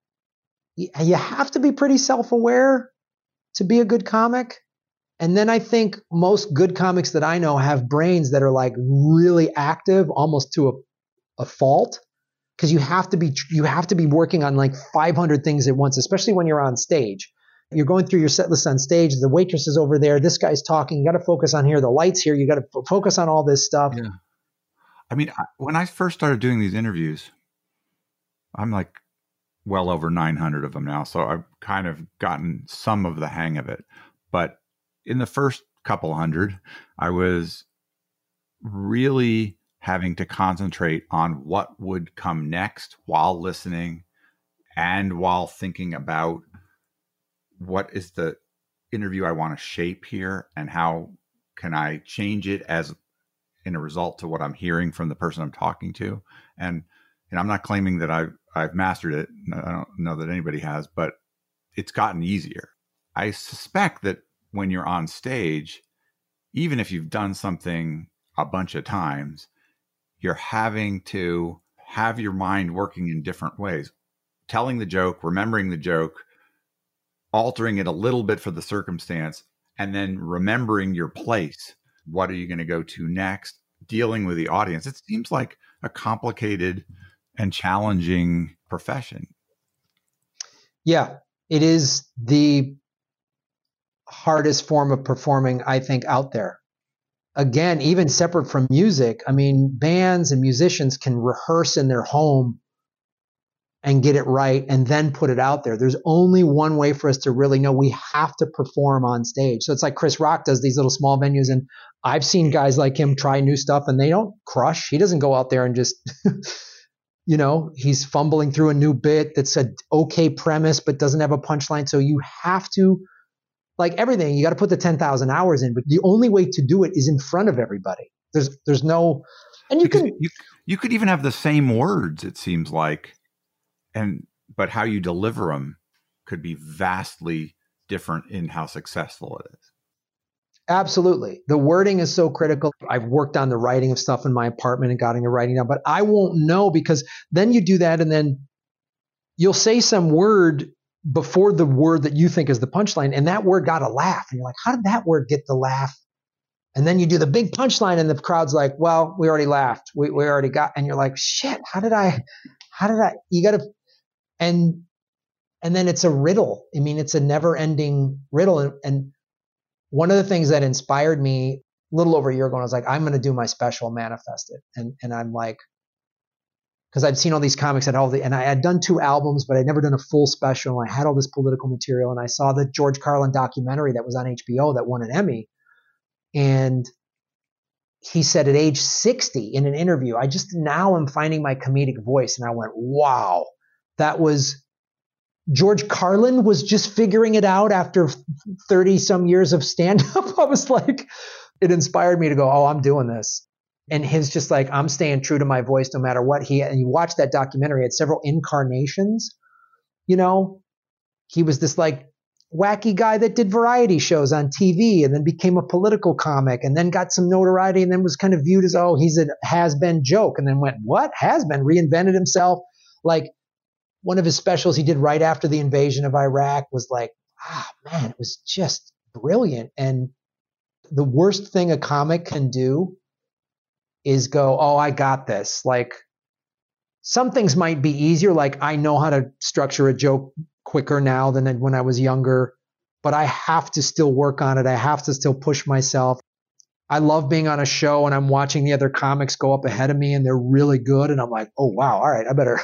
S1: you have to be pretty self aware to be a good comic. And then I think most good comics that I know have brains that are like really active, almost to a, a fault because you have to be you have to be working on like 500 things at once, especially when you're on stage. You're going through your set list on stage. The waitress is over there. This guy's talking. You got to focus on here. The lights here. You got to f- focus on all this stuff.
S2: Yeah. I mean, when I first started doing these interviews, I'm like well over 900 of them now. So I've kind of gotten some of the hang of it. But in the first couple hundred, I was really having to concentrate on what would come next while listening and while thinking about what is the interview I want to shape here and how can I change it as in a result to what I'm hearing from the person I'm talking to. And and I'm not claiming that I've I've mastered it. I don't know that anybody has, but it's gotten easier. I suspect that when you're on stage, even if you've done something a bunch of times, you're having to have your mind working in different ways, telling the joke, remembering the joke, altering it a little bit for the circumstance, and then remembering your place. What are you going to go to next? Dealing with the audience. It seems like a complicated and challenging profession.
S1: Yeah, it is the hardest form of performing, I think, out there. Again, even separate from music, I mean, bands and musicians can rehearse in their home and get it right and then put it out there. There's only one way for us to really know we have to perform on stage. So it's like Chris Rock does these little small venues and I've seen guys like him try new stuff and they don't crush. He doesn't go out there and just you know, he's fumbling through a new bit that's a okay premise but doesn't have a punchline. So you have to like everything, you got to put the 10,000 hours in, but the only way to do it is in front of everybody. There's there's no and you
S2: because
S1: can
S2: you, you could even have the same words it seems like and but how you deliver them could be vastly different in how successful it is.
S1: Absolutely. The wording is so critical. I've worked on the writing of stuff in my apartment and getting the writing down, but I won't know because then you do that and then you'll say some word before the word that you think is the punchline, and that word got a laugh. And you're like, how did that word get the laugh? And then you do the big punchline, and the crowd's like, well, we already laughed. We, we already got, and you're like, shit, how did I, how did I, you got to, and, and then it's a riddle. I mean, it's a never ending riddle. And, and one of the things that inspired me a little over a year ago, I was like, I'm going to do my special Manifest It. And, and I'm like, because I'd seen all these comics and all the, and I had done two albums, but I'd never done a full special. I had all this political material, and I saw the George Carlin documentary that was on HBO that won an Emmy, and he said at age 60 in an interview, I just now am finding my comedic voice, and I went, wow, that was George Carlin was just figuring it out after 30 some years of stand up. I was like, it inspired me to go, oh, I'm doing this and his just like I'm staying true to my voice no matter what. He and you watch that documentary, had several incarnations. You know, he was this like wacky guy that did variety shows on TV and then became a political comic and then got some notoriety and then was kind of viewed as oh he's a has been joke and then went what has been reinvented himself like one of his specials he did right after the invasion of Iraq was like ah man it was just brilliant and the worst thing a comic can do is go, oh, I got this. Like some things might be easier. Like I know how to structure a joke quicker now than when I was younger, but I have to still work on it. I have to still push myself. I love being on a show and I'm watching the other comics go up ahead of me and they're really good. And I'm like, oh wow, all right, I better,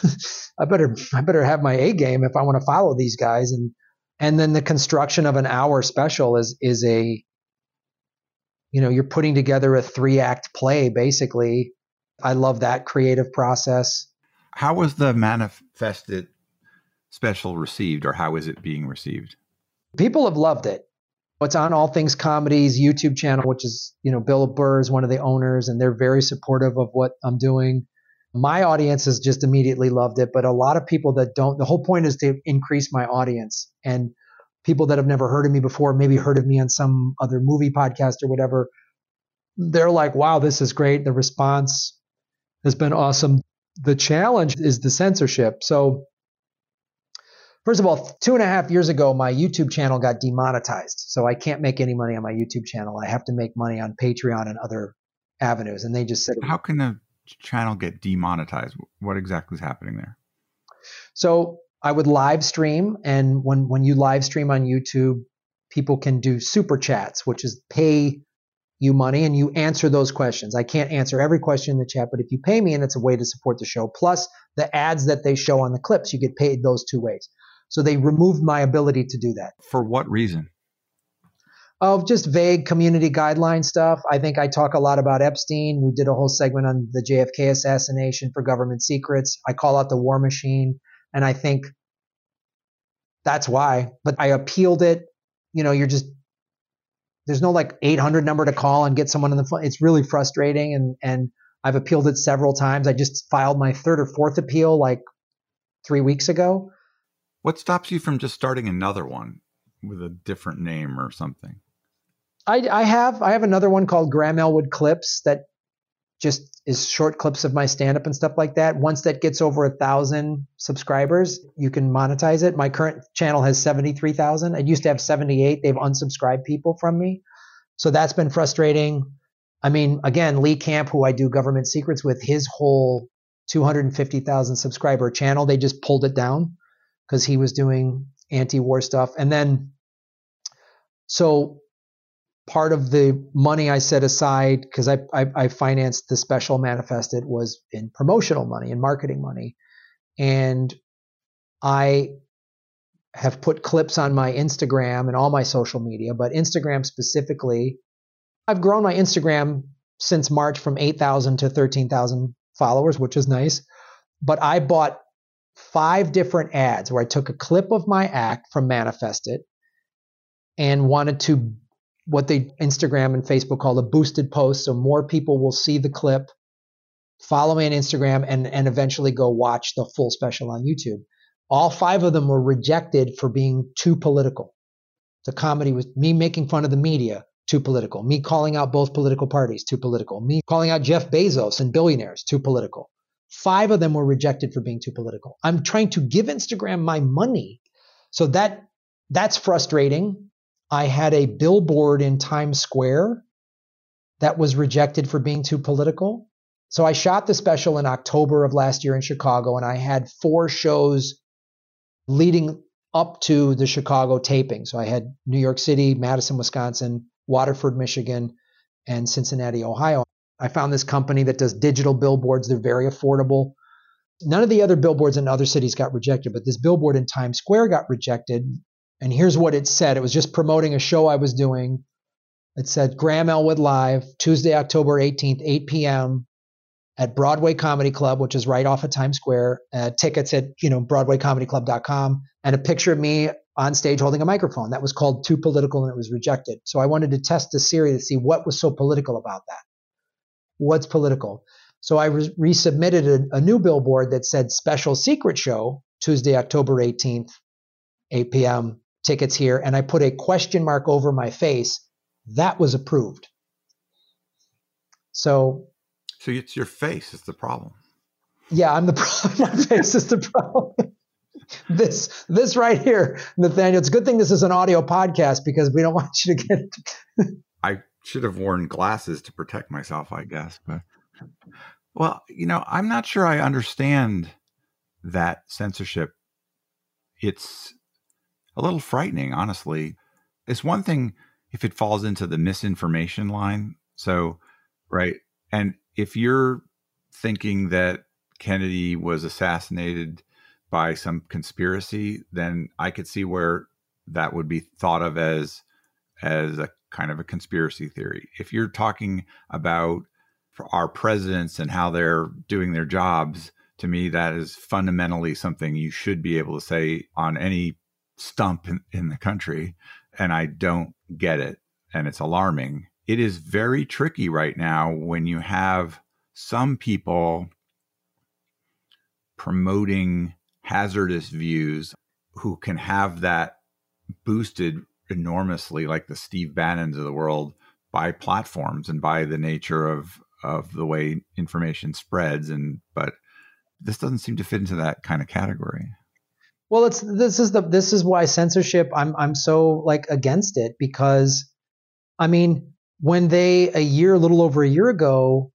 S1: I better, I better have my A game if I want to follow these guys. And and then the construction of an hour special is is a you know, you're putting together a three act play basically. I love that creative process.
S2: How was the Manifest It special received or how is it being received?
S1: People have loved it. It's on All Things Comedy's YouTube channel, which is, you know, Bill Burr is one of the owners and they're very supportive of what I'm doing. My audience has just immediately loved it, but a lot of people that don't, the whole point is to increase my audience. And people that have never heard of me before, maybe heard of me on some other movie podcast or whatever, they're like, wow, this is great. The response has been awesome. The challenge is the censorship. So, first of all, two and a half years ago, my YouTube channel got demonetized. So, I can't make any money on my YouTube channel. I have to make money on Patreon and other avenues. And they just said,
S2: How can a channel get demonetized? What exactly is happening there?
S1: So, I would live stream, and when when you live stream on YouTube, people can do super chats, which is pay you money and you answer those questions. I can't answer every question in the chat, but if you pay me, and it's a way to support the show, plus the ads that they show on the clips, you get paid those two ways. So they removed my ability to do that.
S2: For what reason?
S1: Of just vague community guideline stuff. I think I talk a lot about Epstein. We did a whole segment on the JFK assassination for government secrets. I call out the war machine. And I think that's why. But I appealed it. You know, you're just there's no like 800 number to call and get someone on the phone. It's really frustrating, and and I've appealed it several times. I just filed my third or fourth appeal like three weeks ago.
S2: What stops you from just starting another one with a different name or something?
S1: I, I have I have another one called Graham Elwood Clips that just is short clips of my stand up and stuff like that. Once that gets over a thousand subscribers, you can monetize it. My current channel has 73,000. It used to have 78. They've unsubscribed people from me. So that's been frustrating. I mean, again, Lee Camp, who I do government secrets with, his whole 250,000 subscriber channel. They just pulled it down because he was doing anti-war stuff. And then, so part of the money I set aside because I, I, I financed the special Manifest It was in promotional money and marketing money, and I have put clips on my Instagram and all my social media, but Instagram specifically, I've grown my Instagram since March from 8,000 to 13,000 followers, which is nice. But I bought five different ads where I took a clip of my act from Manifest It and wanted to what they Instagram and Facebook call a boosted post. So more people will see the clip, follow me on Instagram, and, and eventually go watch the full special on YouTube. All five of them were rejected for being too political. The comedy was me making fun of the media, too political. Me calling out both political parties, too political. Me calling out Jeff Bezos and billionaires, too political. Five of them were rejected for being too political. I'm trying to give Instagram my money. So that that's frustrating. I had a billboard in Times Square that was rejected for being too political. So I shot the special in October of last year in Chicago, and I had four shows leading up to the Chicago taping. So I had New York City, Madison, Wisconsin, Waterford, Michigan, and Cincinnati, Ohio. I found this company that does digital billboards. They're very affordable. None of the other billboards in other cities got rejected, but this billboard in Times Square got rejected and here's what it said it was just promoting a show I was doing. It said Graham Elwood Live, Tuesday, October 18th, 8 p.m. at Broadway Comedy Club, which is right off of Times Square. Uh, tickets at you know BroadwayComedyClub.com, and a picture of me on stage holding a microphone. That was called Too Political, and it was rejected. So I wanted to test the series to see what was so political about that. What's political? So I re- resubmitted a, a new billboard that said Special Secret Show, Tuesday, October 18th, 8 p.m tickets here and I put a question mark over my face, that was approved. So
S2: So it's your face is the problem.
S1: Yeah, I'm the problem. my face is the problem. this this right here, Nathaniel. It's a good thing this is an audio podcast because we don't want you to get
S2: I should have worn glasses to protect myself, I guess. But well, you know, I'm not sure I understand that censorship. It's a little frightening, honestly. It's one thing if it falls into the misinformation line. So, right. And if you're thinking that Kennedy was assassinated by some conspiracy, then I could see where that would be thought of as as a kind of a conspiracy theory. If you're talking about our presidents and how they're doing their jobs, to me that is fundamentally something you should be able to say on any stump in, in the country, and I don't get it. And it's alarming. It is very tricky right now when you have some people promoting hazardous views who can have that boosted enormously, like the Steve Bannons of the world, by platforms and by the nature of of the way information spreads. And but this doesn't seem to fit into that kind of category.
S1: Well, it's this is the this is why censorship I'm I'm so like against it because I mean when they a year a little over a year ago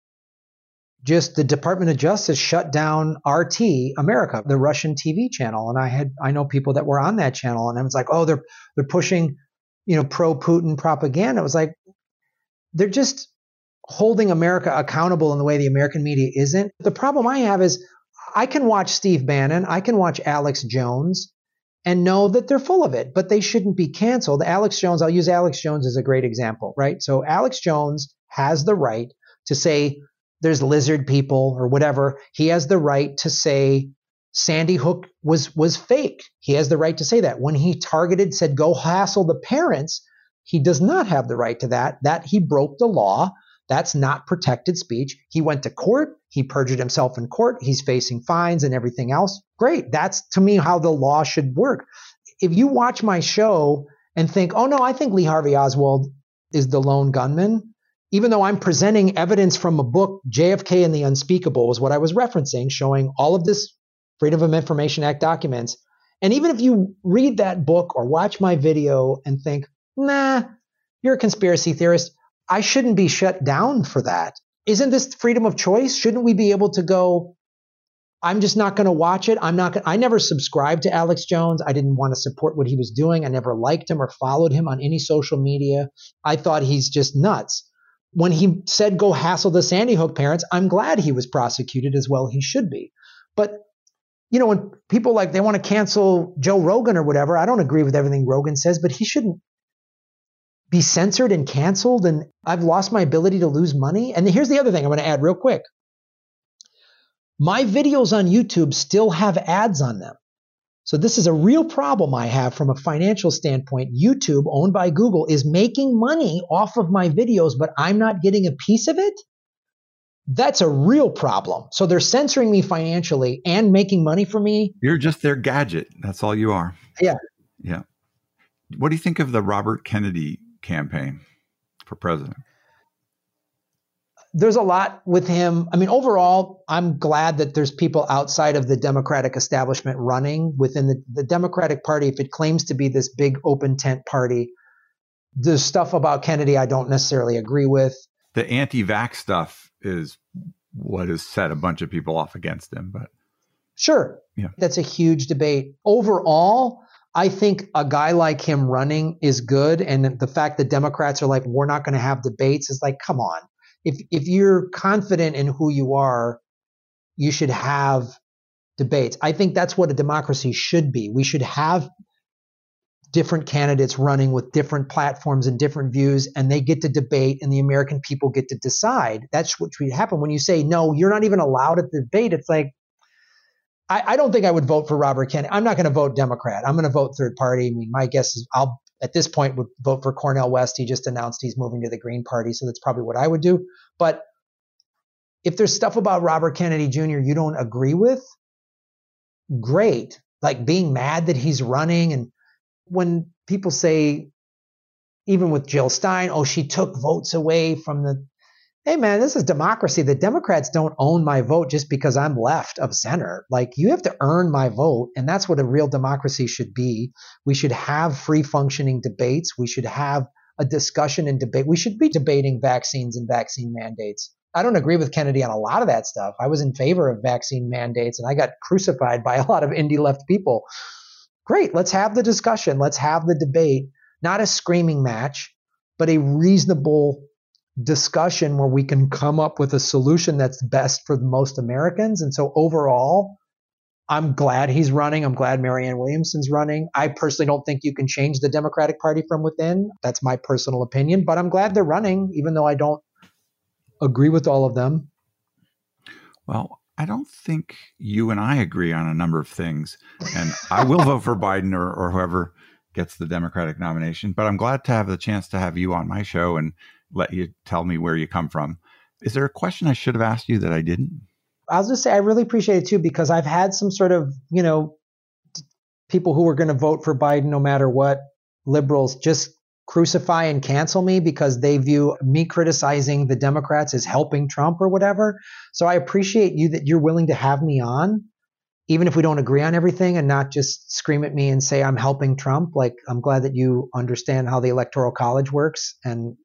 S1: just the Department of Justice shut down RT America, the Russian TV channel, and I had I know people that were on that channel, and I was like, oh, they're they're pushing, you know, pro Putin propaganda. It was like they're just holding America accountable in the way the American media isn't. The problem I have is I can watch Steve Bannon, I can watch Alex Jones and know that they're full of it, but they shouldn't be canceled. Alex Jones, I'll use Alex Jones as a great example, right? So Alex Jones has the right to say there's lizard people or whatever. He has the right to say Sandy Hook was was fake. He has the right to say that. When he targeted said go hassle the parents, he does not have the right to that. That he broke the law. That's not protected speech. He went to court. He perjured himself in court. He's facing fines and everything else. Great. That's to me how the law should work. If you watch my show and think, oh no, I think Lee Harvey Oswald is the lone gunman, even though I'm presenting evidence from a book, JFK and the Unspeakable is what I was referencing, showing all of this Freedom of Information Act documents. And even if you read that book or watch my video and think, nah, you're a conspiracy theorist, I shouldn't be shut down for that. Isn't this freedom of choice? Shouldn't we be able to go, I'm just not going to watch it. I'm not. Gonna, I never subscribed to Alex Jones. I didn't want to support what he was doing. I never liked him or followed him on any social media. I thought he's just nuts. When he said go hassle the Sandy Hook parents, I'm glad he was prosecuted as well. He should be. But you know, when people like they want to cancel Joe Rogan or whatever, I don't agree with everything Rogan says, but he shouldn't be censored and canceled. And I've lost my ability to lose money. And here's the other thing I'm going to add real quick. My videos on YouTube still have ads on them. So this is a real problem I have from a financial standpoint. YouTube, owned by Google, is making money off of my videos, but I'm not getting a piece of it. That's a real problem. So they're censoring me financially and making money for me.
S2: You're just their gadget. That's all you are.
S1: Yeah.
S2: Yeah. What do you think of the Robert Kennedy campaign for president?
S1: There's a lot with him. I mean, overall, I'm glad that there's people outside of the Democratic establishment running within the, the Democratic Party. If it claims to be this big open tent party, the stuff about Kennedy I don't necessarily agree with.
S2: The anti vax stuff is what has set a bunch of people off against him. But
S1: sure, yeah, that's a huge debate. Overall, I think a guy like him running is good, and the fact that Democrats are like, we're not going to have debates is like, come on. If if you're confident in who you are, you should have debates. I think that's what a democracy should be. We should have different candidates running with different platforms and different views, and they get to debate, and the American people get to decide. That's what should happen. When you say no, you're not even allowed the debate. It's like I, I don't think I would vote for Robert Kennedy. I'm not going to vote Democrat. I'm going to vote third party. I mean, my guess is I'll at this point would vote for Cornel West. He just announced he's moving to the Green Party, so that's probably what I would do. But if there's stuff about Robert Kennedy Jr. you don't agree with, great. Like being mad that he's running and when people say, even with Jill Stein, oh, she took votes away from the. Hey, man, this is democracy. The Democrats don't own my vote just because I'm left of center. Like, you have to earn my vote. And that's what a real democracy should be. We should have free functioning debates. We should have a discussion and debate. We should be debating vaccines and vaccine mandates. I don't agree with Kennedy on a lot of that stuff. I was in favor of vaccine mandates and I got crucified by a lot of indie left people Great, let's have the discussion. Let's have the debate, not a screaming match, but a reasonable discussion where we can come up with a solution that's best for most Americans. And so overall, I'm glad he's running. I'm glad Marianne Williamson's running. I personally don't think you can change the Democratic Party from within. That's my personal opinion, but I'm glad they're running, even though I don't agree with all of them.
S2: Well, I don't think you and I agree on a number of things. And I will vote for Biden or, or whoever gets the Democratic nomination. But I'm glad to have the chance to have you on my show and let you tell me where you come from. Is there a question I should have asked you that I didn't?
S1: I was just say I really appreciate it too because I've had some sort of, you know, people who are going to vote for Biden no matter what, liberals just crucify and cancel me because they view me criticizing the Democrats as helping Trump or whatever. So I appreciate you that you're willing to have me on, even if we don't agree on everything and not just scream at me and say I'm helping Trump. Like, I'm glad that you understand how the Electoral College works and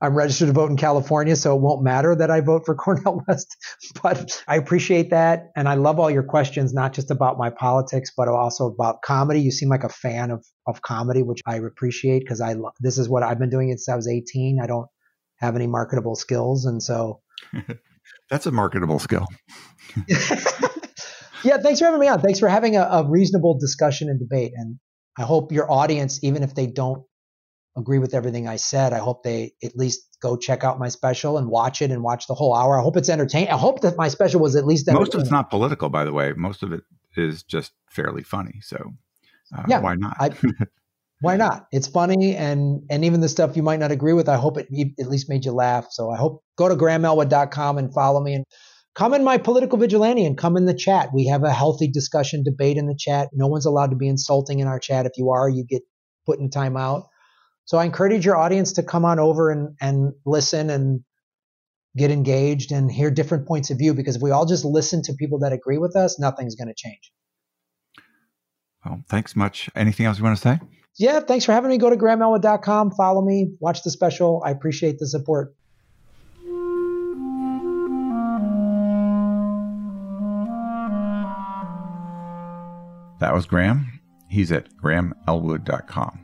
S1: I'm registered to vote in California, so it won't matter that I vote for Cornel West. But I appreciate that. And I love all your questions, not just about my politics, but also about comedy. You seem like a fan of, of comedy, which I appreciate because I lo- this is what I've been doing since I was 18. I don't have any marketable skills. And so
S2: that's a marketable skill.
S1: yeah. Thanks for having me on. Thanks for having a, a reasonable discussion and debate. And I hope your audience, even if they don't agree with everything I said. I hope they at least go check out my special and watch it and watch the whole hour. I hope it's entertaining. I hope that my special was at least
S2: most of it's not political, by the way. Most of it is just fairly funny. So uh, yeah, why not? I,
S1: why not? It's funny, and and even the stuff you might not agree with, I hope it at least made you laugh. So I hope go to grahamelwood.com and follow me and come in my political vigilante and come in the chat. We have a healthy discussion, debate in the chat. No one's allowed to be insulting in our chat. If you are, you get put in timeout. So I encourage your audience to come on over and, and listen and get engaged and hear different points of view because if we all just listen to people that agree with us, nothing's going to change.
S2: Well, thanks much. Anything else you want to say?
S1: Yeah, thanks for having me. Go to grahamelwood.com, follow me, watch the special. I appreciate the support.
S2: That was Graham. He's at grahamelwood.com.